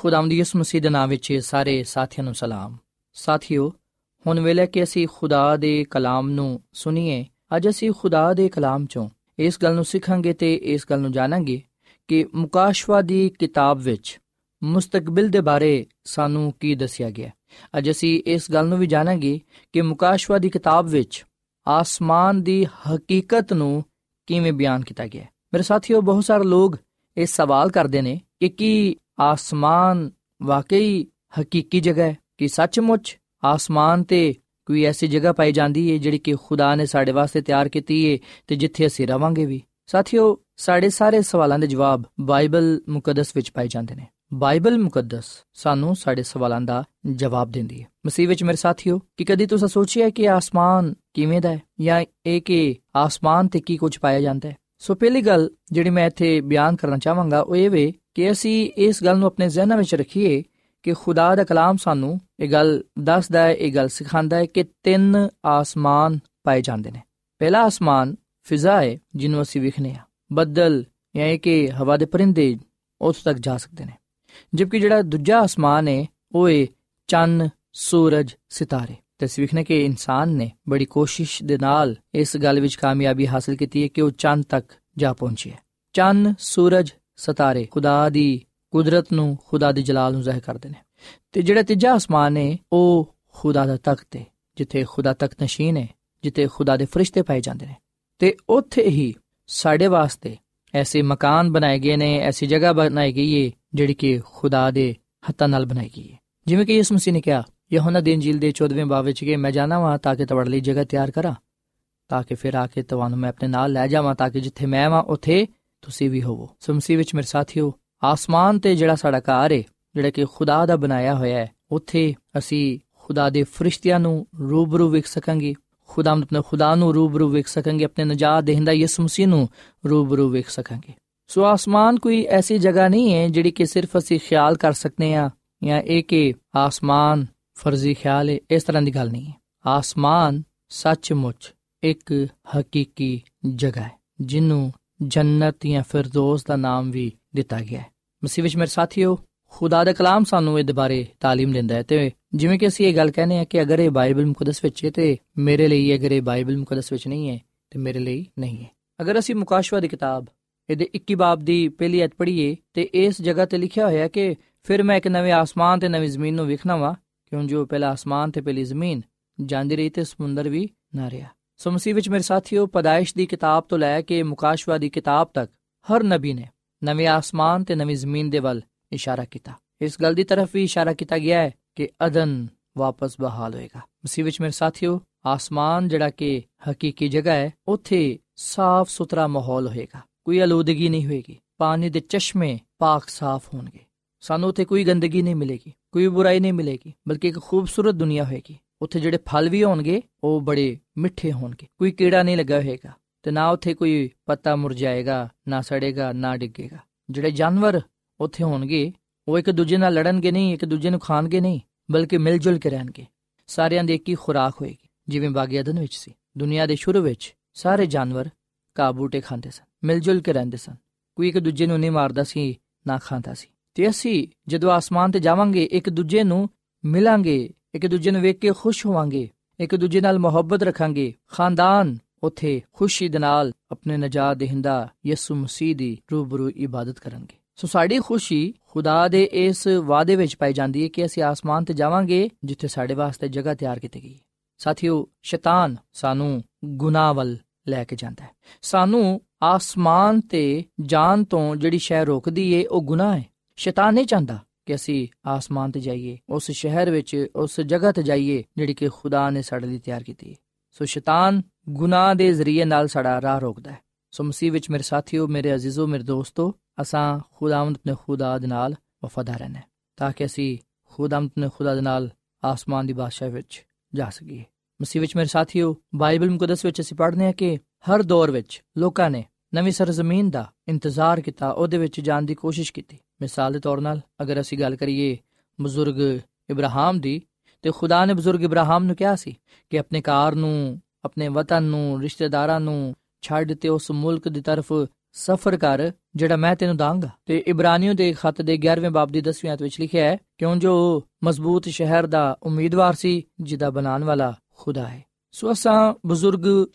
Speaker 3: ਖੁਦਾਵੰਦ ਯਿਸੂ ਮਸੀਹ ਦੇ ਨਾਮ ਵਿੱਚ ਸਾਰੇ ਸਾਥੀਆਂ ਨੂੰ ਸਲਾਮ। ਸਾਥੀਓ, ਹੁਣ ਵੇਲੇ ਕਿ ਅਸੀਂ ਖੁਦਾ ਦੇ ਕਲਾਮ ਨੂੰ ਸੁਣੀਏ, ਅੱਜ ਅਸੀਂ ਖੁਦਾ ਦੇ ਕਲਾਮ ਚੋਂ ਇਸ ਗੱਲ ਨੂੰ ਸਿੱਖਾਂਗੇ ਤੇ ਇਸ ਗੱਲ ਨੂੰ ਜਾਣਾਂਗੇ ਕਿ ਮੁਕਾਸ਼ਵਾ ਦੀ ਕਿਤਾਬ ਵਿੱਚ ਮੁਸਤਕਬਲ ਦੇ ਬਾਰੇ ਸਾਨੂੰ ਕੀ ਦੱਸਿਆ ਗਿਆ। ਅੱਜ ਅਸੀਂ ਇਸ ਗੱਲ ਨੂੰ ਵੀ ਜਾਣਾਂਗੇ ਕਿ ਮੁਕਾਸ਼ਵਾ ਦੀ ਕਿਤਾਬ ਵਿੱਚ ਆਸਮਾਨ ਦੀ ਹਕੀਕਤ ਨੂੰ ਕਿਵੇਂ ਬਿਆਨ ਕੀਤਾ ਗਿਆ। ਮੇਰੇ ਸਾਥੀਓ, ਬਹੁਤ ਸਾਰੇ ਲੋਕ ਇਹ ਸਵਾਲ ਕਰਦੇ ਨੇ ਕਿ ਕੀ ਆਸਮਾਨ ਵਾਕਈ ਹਕੀਕੀ ਜਗ੍ਹਾ ਹੈ ਕਿ ਸੱਚਮੁੱਚ ਆਸਮਾਨ ਤੇ ਕੋਈ ਐਸੀ ਜਗ੍ਹਾ ਪਾਈ ਜਾਂਦੀ ਹੈ ਜਿਹੜੀ ਕਿ ਖੁਦਾ ਨੇ ਸਾਡੇ ਵਾਸਤੇ ਤਿਆਰ ਕੀਤੀ ਹੈ ਤੇ ਜਿੱਥੇ ਅਸੀਂ ਰਵਾਂਗੇ ਵੀ। ਸਾਥੀਓ, ਸਾਡੇ ਸਾਰੇ ਸਵਾਲਾਂ ਦੇ ਜਵਾਬ ਬਾਈਬਲ ਮੁਕੱਦਸ ਵਿੱਚ ਪਾਏ ਜਾਂਦੇ ਨੇ। ਬਾਈਬਲ ਮੁਕੱਦਸ ਸਾਨੂੰ ਸਾਡੇ ਸਵਾਲਾਂ ਦਾ ਜਵਾਬ ਦਿੰਦੀ ਹੈ ਮਸੀਹ ਵਿੱਚ ਮੇਰੇ ਸਾਥੀਓ, ਕਿ ਕਦੀ ਤੁਸੀਂ ਸੋਚਿਆ ਕਿ ਆਸਮਾਨ ਕਿਵੇਂ ਦਾ ਹੈ? ਜਾਂ ਇਹ ਕਿ ਆਸਮਾਨ ਤੇ ਕੀ ਕੁਝ ਪਾਇਆ ਜਾਂਦਾ ਹੈ? ਸੋ ਪਹਿਲੀ ਗੱਲ ਜਿਹੜੀ ਮੈਂ ਇੱਥੇ ਬਿਆਨ ਕਰਨਾ ਚਾਹਾਂਗਾ, ਉਹ ਇਹ ਵੇ ਕਿ ਅਸੀਂ ਇਸ ਗੱਲ ਨੂੰ ਆਪਣੇ ਜ਼ਿਹਨਾਂ ਵਿੱਚ ਰੱਖੀਏ ਕਿ ਖੁਦਾ ਦਾ ਕਲਾਮ ਸਾਨੂੰ ਇਹ ਗੱਲ ਦੱਸਦਾ ਹੈ, ਇਹ ਗੱਲ ਸਿਖਾਉਂਦਾ ਹੈ ਕਿ ਤਿੰਨ ਆਸਮਾਨ ਪਾਏ ਜਾਂਦੇ ਨੇ। ਪਹਿਲਾ ਆਸਮਾਨ ਫਿਜ਼ਾ ਹੈ, ਜਿਹਨੂੰ ਅਸੀਂ ਵਿਖਨੇ ਆ ਬੱਦਲ ਜਾਂ ਇਹ ਕਿ ਹਵਾ ਦੇ ਪਰਿੰਦੇ, ਉਸ ਤੱਕ ਜਾ ਸਕਦੇ ਨੇ। ਜਦਕਿ ਜਿਹੜਾ ਦੂਜਾ ਆਸਮਾਨ ਹੈ, ਉਹ ਹੈ ਚੰਨ, ਸੂਰਜ, ਸਿਤਾਰੇ। ਤੇ ਅਸੀਂ ਵਿਖਨੇ ਕਿ ਇਨਸਾਨ ਨੇ ਬੜੀ ਕੋਸ਼ਿਸ਼ ਦੇ ਨਾਲ ਇਸ ਗੱਲ ਵਿੱਚ ਕਾਮਯਾਬੀ ਹਾਸਲ ਕੀਤੀ ਹੈ ਕਿ ਉਹ ਚੰਨ ਤੱਕ ਜਾ ਪਹੁੰਚੇ ਚੰਨ, ਸੂਰਜ ਸਤਾਰੇ ਖੁਦਾ ਦੀ ਕੁਦਰਤ ਨੂੰ, ਖੁਦਾ ਦੀ ਜਲਾਲ ਨੂੰ ਜ਼ਾਹਿਰ ਕਰਦੇ ਨੇ। ਤੇ ਜਿਹੜਾ ਤੀਜਾ ਆਸਮਾਨ ਹੈ ਉਹ ਖੁਦਾ ਦਾ ਤਖਤ ਹੈ ਜਿੱਥੇ ਖੁਦਾ ਤਖਤ ਨਸ਼ੀਨ ਹੈ ਜਿੱਥੇ ਖੁਦਾ ਦੇ ਫਰਿਸ਼ਤੇ ਪਾਏ ਜਾਂਦੇ ਨੇ। ਤੇ ਉੱਥੇ ਹੀ ਸਾਡੇ ਵਾਸਤੇ ਐਸੇ ਮਕਾਨ ਬਣਾਏ ਗਏ ਨੇ, ਐਸੀ ਜਗ੍ਹਾ ਬਣਾਈ ਗਈ ਹੈ ਜਿਹੜੀ ਕਿ ਖੁਦਾ ਦੇ ਹੱਥਾਂ ਨਾਲ ਬਣਾਈ ਗਈ ਹੈ ਜਿਵੇਂ ਕਿ ਯਿਸੂ ਮਸੀਹ ਨੇ ਕਿਹਾ, ਯਹੋਨਾ ਦੀ ਇੰਜੀਲ ਦੇ 14ਵੇਂ ਬਾਬ ਵਿੱਚ ਕਿ ਮੈਂ ਜਾਣਾ ਵਾਂ ਤਾਂ ਕਿ ਤੁਹਾਡੇ ਲਈ ਜਗ੍ਹਾ ਤਿਆਰ ਕਰਾਂ, ਤਾਂ ਕਿ ਫਿਰ ਆ ਕੇ ਤੁਹਾਨੂੰ ਮੈਂ ਆਪਣੇ ਨਾਲ ਲੈ ਜਾਵਾਂ, ਤਾਂ ਕਿ ਜਿੱਥੇ ਮੈਂ ਵਾਂ, ਉੱਥੇ ਤੁਸੀਂ ਵੀ ਹੋਵੋ। ਸੋ ਮਸੀਹ ਵਿੱਚ ਮੇਰੇ ਸਾਥੀਓ, ਆਸਮਾਨ ਤੇ ਜਿਹੜਾ ਸਾਡਾ ਘਰ ਹੈ ਜਿਹੜਾ ਕਿ ਖੁਦਾ ਦਾ ਬਣਾਇਆ ਹੋਇਆ ਹੈ, ਉੱਥੇ ਅਸੀਂ ਖੁਦਾ ਦੇ ਫਰਿਸ਼ਤਿਆਂ ਨੂੰ ਰੂਬਰੂ ਵੇਖ ਸਕਾਂਗੇ। ਖੁਦਾ ਆਪਣੇ ਖੁਦਾ ਨੂੰ ਰੂਬਰੂ ਵੇਖ ਸਕਾਂਗੇ, ਆਪਣੇ ਨਜਾਤ ਦੇਹਿੰਦਾ ਯਿਸੂ ਮਸੀਹ ਨੂੰ ਰੂਬਰੂ ਵੇਖ ਸਕਾਂਗੇ। ਸੋ ਆਸਮਾਨ ਕੋਈ ਐਸੀ ਜਗ੍ਹਾ ਨਹੀਂ ਹੈ ਜਿਹੜੀ ਕਿ ਸਿਰਫ ਅਸੀਂ ਖਿਆਲ ਕਰ ਸਕਨੇ ਆ, ਜਾਂ ਇਹ ਕਿ ਆਸਮਾਨ ਫਰਜ਼ੀ ਖਿਆਲ ਹੈ ਇਸ ਤਰ੍ਹਾਂ ਦੀ ਗੱਲ ਨਹੀਂ ਹੈ। ਆਸਮਾਨ ਸੱਚਮੁੱਚ ਇੱਕ ਹਕੀਕੀ ਜਗ੍ਹਾ ਹੈ, ਜਿਹਨੂੰ ਜੰਨਤ ਜਾਂ ਫਿਰਦੌਸ ਦਾ ਨਾਮ ਵੀ ਦਿੱਤਾ ਗਿਆ ਹੈ ਮਸੀਹ ਵਿੱਚ ਮੇਰੇ ਸਾਥੀਓ ਖੁਦਾ ਦਾ ਕਲਾਮ ਸਾਨੂੰ ਇਹਦੇ ਬਾਰੇ تعلیم ਦਿੰਦਾ ਹੈ ਤੇ ਜਿਵੇਂ ਕਿ ਅਸੀਂ ਇਹ ਗੱਲ ਕਹਿੰਦੇ ਆ ਕਿ ਅਗਰ ਇਹ ਬਾਈਬਲ ਮੁਕੱਦਸ ਵਿੱਚ ਹੈ ਤੇ ਮੇਰੇ ਲਈ ਅਗਰ ਇਹ ਬਾਈਬਲ ਮੁਕੱਦਸ ਵਿੱਚ ਨਹੀਂ ਹੈ ਤੇ ਮੇਰੇ ਲਈ ਨਹੀਂ ਹੈ ਅਗਰ ਅਸੀਂ ਮੁਕਾਸ਼ਵਾ ਦੀ ਕਿਤਾਬ ਇਹਦੇ 21 ਬਾਬ ਦੀ ਪਹਿਲੀ ਅਧ ਪੜ੍ਹੀਏ ਤੇ ਇਸ ਜਗ੍ਹਾ ਤੇ ਲਿਖਿਆ ਹੋਇਆ ਹੈ ਕਿ ਫਿਰ ਮੈਂ ਇੱਕ ਨਵੇਂ ਆਸਮਾਨ ਤੇ ਨਵੀਂ ਜ਼ਮੀਨ ਨੂੰ ਵੇਖਣਾ ਵਾ ਕਿਉਂ ਜੋ ਪਹਿਲਾ ਆਸਮਾਨ ਤੇ ਪਹਿਲੀ ਜ਼ਮੀਨ ਜਾਂਦੀ ਰਹੀ ਤੇ ਸਮੁੰਦਰ ਵੀ ਨਾ ਰਿਹਾ ਸੋ ਮਸੀਹ ਵਿੱਚ ਮੇਰੇ ਸਾਥੀਓ ਪਦਾਇਸ਼ ਦੀ ਕਿਤਾਬ ਤੋਂ ਲੈ ਕੇ ਮੁਕਾਸ਼ਵਾ ਦੀ ਕਿਤਾਬ ਤੱਕ ਹਰ ਨਬੀ ਨੇ ਨਵੇਂ ਆਸਮਾਨ ਤੇ ਨਵੀਂ ਜ਼ਮੀਨ ਦੇ ਵੱਲ ਇਸ਼ਾਰਾ ਕੀਤਾ ਇਸ ਗੱਲ ਦੀ ਤਰਫ ਵੀ ਇਸ਼ਾਰਾ ਕੀਤਾ ਗਿਆ ਹੈ ਕਿ ਅਦਨ ਵਾਪਸ ਬਹਾਲ ਹੋਏਗਾ ਮਸੀਹ ਵਿੱਚ ਮੇਰੇ ਸਾਥੀਓ ਆਸਮਾਨ ਜਿਹੜਾ ਕਿ ਹਕੀਕੀ ਜਗ੍ਹਾ ਹੈ ਉੱਥੇ ਸਾਫ਼ ਸੁਥਰਾ ਮਾਹੌਲ ਹੋਏਗਾ ਕੋਈ ਅਲੂਦਗੀ ਨਹੀਂ ਹੋਏਗੀ ਪਾਣੀ ਦੇ ਚਸ਼ਮੇ ਪਾਕ ਸਾਫ਼ ਹੋਣਗੇ ਸਾਨੂੰ ਉੱਥੇ ਕੋਈ ਗੰਦਗੀ ਨਹੀਂ ਮਿਲੇਗੀ ਕੋਈ ਬੁਰਾਈ ਨਹੀਂ ਮਿਲੇਗੀ ਬਲਕਿ ਇੱਕ ਖੂਬਸੂਰਤ ਦੁਨੀਆ ਹੋਏਗੀ ਉੱਥੇ ਜਿਹੜੇ ਫਲ ਵੀ ਹੋਣਗੇ, ਉਹ ਬੜੇ ਮਿੱਠੇ ਹੋਣਗੇ। ਕੋਈ ਕੀੜਾ ਨਹੀਂ ਲੱਗਾ ਹੋਏਗਾ ਤੇ ਨਾ ਉੱਥੇ ਕੋਈ ਪੱਤਾ ਮੁਰਝਾਏਗਾ, ਨਾ ਸੜੇਗਾ, ਨਾ ਡਿੱਗੇਗਾ। ਜਿਹੜੇ ਜਾਨਵਰ ਉੱਥੇ ਹੋਣਗੇ, ਉਹ ਇੱਕ ਦੂਜੇ ਨਾਲ ਲੜਨਗੇ ਨਹੀਂ, ਇੱਕ ਦੂਜੇ ਨੂੰ ਖਾਣਗੇ ਨਹੀਂ, ਬਲਕਿ ਮਿਲ ਜੁਲ ਕੇ ਰਹਿਣਗੇ। ਸਾਰਿਆਂ ਦੀ ਇੱਕ ਹੀ ਖੁਰਾਕ ਹੋਏਗੀ, ਜਿਵੇਂ ਬਾਗੀ ਅਦਨ ਵਿੱਚ ਸੀ। ਦੁਨੀਆ ਦੇ ਸ਼ੁਰੂ ਵਿੱਚ ਸਾਰੇ ਜਾਨਵਰ ਕਾਬੂਟੇ ਖਾਂਦੇ ਸਨ ਮਿਲ ਜੁਲ ਕੇ ਰਹਿੰਦੇ ਸਨ। ਕੋਈ ਇੱਕ ਦੂਜੇ ਨੂੰ ਨਹੀਂ ਮਾਰਦਾ ਸੀ, ਨਾ ਖਾਂਦਾ ਸੀ। ਤੇ ਅਸੀਂ ਜਦੋਂ ਆਸਮਾਨ ਤੇ ਜਾਵਾਂਗੇ, ਇੱਕ ਦੂਜੇ ਨੂੰ ਮਿਲਾਂਗੇ ਇੱਕ ਦੂਜੇ ਨੂੰ ਵੇਖ ਕੇ ਖੁਸ਼ ਹੋਵਾਂਗੇ, ਇੱਕ ਦੂਜੇ ਨਾਲ ਮੁਹੱਬਤ ਰੱਖਾਂਗੇ। ਖਾਨਦਾਨ ਉਥੇ ਖੁਸ਼ੀ ਦੇ ਨਾਲ ਆਪਣੇ ਨਜਾਤ ਦੇਹਿੰਦਾ ਯਿਸੂ ਮਸੀਹ ਦੀ ਰੂਬਰੂ ਇਬਾਦਤ ਕਰਨਗੇ। ਸੋ ਸਾਡੀ ਖੁਸ਼ੀ ਖੁਦਾ ਦੇ ਇਸ ਵਾਅਦੇ ਵਿੱਚ ਪਾਈ ਜਾਂਦੀ ਹੈ ਕਿ ਅਸੀਂ ਆਸਮਾਨ ਤੇ ਜਾਵਾਂਗੇ, ਜਿੱਥੇ ਸਾਡੇ ਵਾਸਤੇ ਜਗ੍ਹਾ ਤਿਆਰ ਕੀਤੀ ਗਈ ਹੈ। ਸਾਥੀਓ, ਸ਼ੈਤਾਨ ਸਾਨੂੰ ਗੁਨਾਹ ਵੱਲ ਲੈ ਕੇ ਜਾਂਦਾ ਹੈ। ਸਾਨੂੰ ਆਸਮਾਨ ਤੇ ਜਾਣ ਤੋਂ ਜਿਹੜੀ ਸ਼ੈ ਰੋਕਦੀ ਏ, ਉਹ ਗੁਨਾਹ ਹੈ। ਸ਼ੈਤਾਨ ਨਹੀਂ ਚਾਹੁੰਦਾ। ਕਿ ਅਸੀਂ ਆਸਮਾਨ ਤੇ ਜਾਈਏ, ਉਸ ਸ਼ਹਿਰ ਵਿੱਚ, ਉਸ ਜਗ੍ਹਾ ਤੇ ਜਾਈਏ ਜਿਹੜੀ ਕਿ ਖੁਦਾ ਨੇ ਸਾਡੇ ਲਈ ਤਿਆਰ ਕੀਤੀ ਹੈ। ਸੋ ਸ਼ੈਤਾਨ ਗੁਨਾਹ ਦੇ ਜ਼ਰੀਏ ਨਾਲ ਸਾਡਾ ਰਾਹ ਰੋਕਦਾ ਹੈ। ਸੋ ਮਸੀਹ ਵਿੱਚ ਮੇਰੇ ਸਾਥੀਓ, ਮੇਰੇ ਅਜ਼ੀਜ਼ੋ, ਮੇਰੇ ਦੋਸਤੋ, ਅਸਾਂ ਖੁਦਾਵੰਦ ਆਪਣੇ ਖੁਦਾ ਦੇ ਨਾਲ ਵਫਾਦਾਰ ਰਹਿਣਾ ਤਾਂ ਕਿ ਅਸੀਂ ਖੁਦਾਵੰਦ ਆਪਣੇ ਖੁਦਾ ਦੇ ਨਾਲ ਆਸਮਾਨ ਦੀ ਬਾਦਸ਼ਾਹ ਵਿੱਚ ਜਾ ਸਕੀਏ। ਮਸੀਹ ਵਿੱਚ ਮੇਰੇ ਸਾਥੀਓ, ਬਾਈਬਲ ਮੁਕੱਦਸ ਵਿੱਚ ਅਸੀਂ ਪੜ੍ਹਦੇ ਹਾਂ ਕਿ ਹਰ ਦੌਰ ਵਿੱਚ ਲੋਕਾਂ ਨੇ ਨਵੀਂ ਸਰਜ਼ਮੀਨ ਦਾ ਇੰਤਜ਼ਾਰ ਕੀਤਾ, ਉਹਦੇ ਵਿੱਚ ਜਾਣ ਦੀ ਕੋਸ਼ਿਸ਼ ਕੀਤੀ। ਮਿਸਾਲ ਦੇ ਤੌਰ 'ਤੇ ਅਗਰ ਅਸੀਂ ਗੱਲ ਕਰੀਏ ਬਜ਼ੁਰਗ ਇਬਰਾਹਿਮ ਦੀ, ਤੇ ਖੁਦਾ ਨੇ ਬਜ਼ੁਰਗ ਇਬਰਾਹਿਮ ਨੂੰ ਕਿਹਾ ਸੀ ਕਿ ਆਪਣੇ ਘਰ ਨੂੰ, ਆਪਣੇ ਵਤਨ ਨੂੰ, ਰਿਸ਼ਤੇਦਾਰਾਂ ਨੂੰ ਛੱਡ ਤੇ ਉਸ ਮੁਲਕ ਦੀ ਤਰਫ ਸਫ਼ਰ ਕਰ, ਜਿਹੜਾ ਮੈਂ ਤੈਨੂੰ ਦਾਂਗਾ। ਤੇ ਇਬਰਾਨੀਓ ਦੇ ਖੱਤ ਦੇ 11ਵੇਂ ਬਾਬ ਦੀ 10ਵੀਂ ਆਇਤ ਵਿੱਚ ਲਿਖਿਆ ਹੈ, ਕਿਉਂ ਜੋ ਮਜ਼ਬੂਤ ਸ਼ਹਿਰ ਦਾ ਉਮੀਦਵਾਰ ਸੀ, ਜਿਹਦਾ ਬਣਾਉਣ ਵਾਲਾ ਖੁਦਾ ਹੈ। ਸੋ ਅਸਾਂ ਬਜ਼ੁਰਗ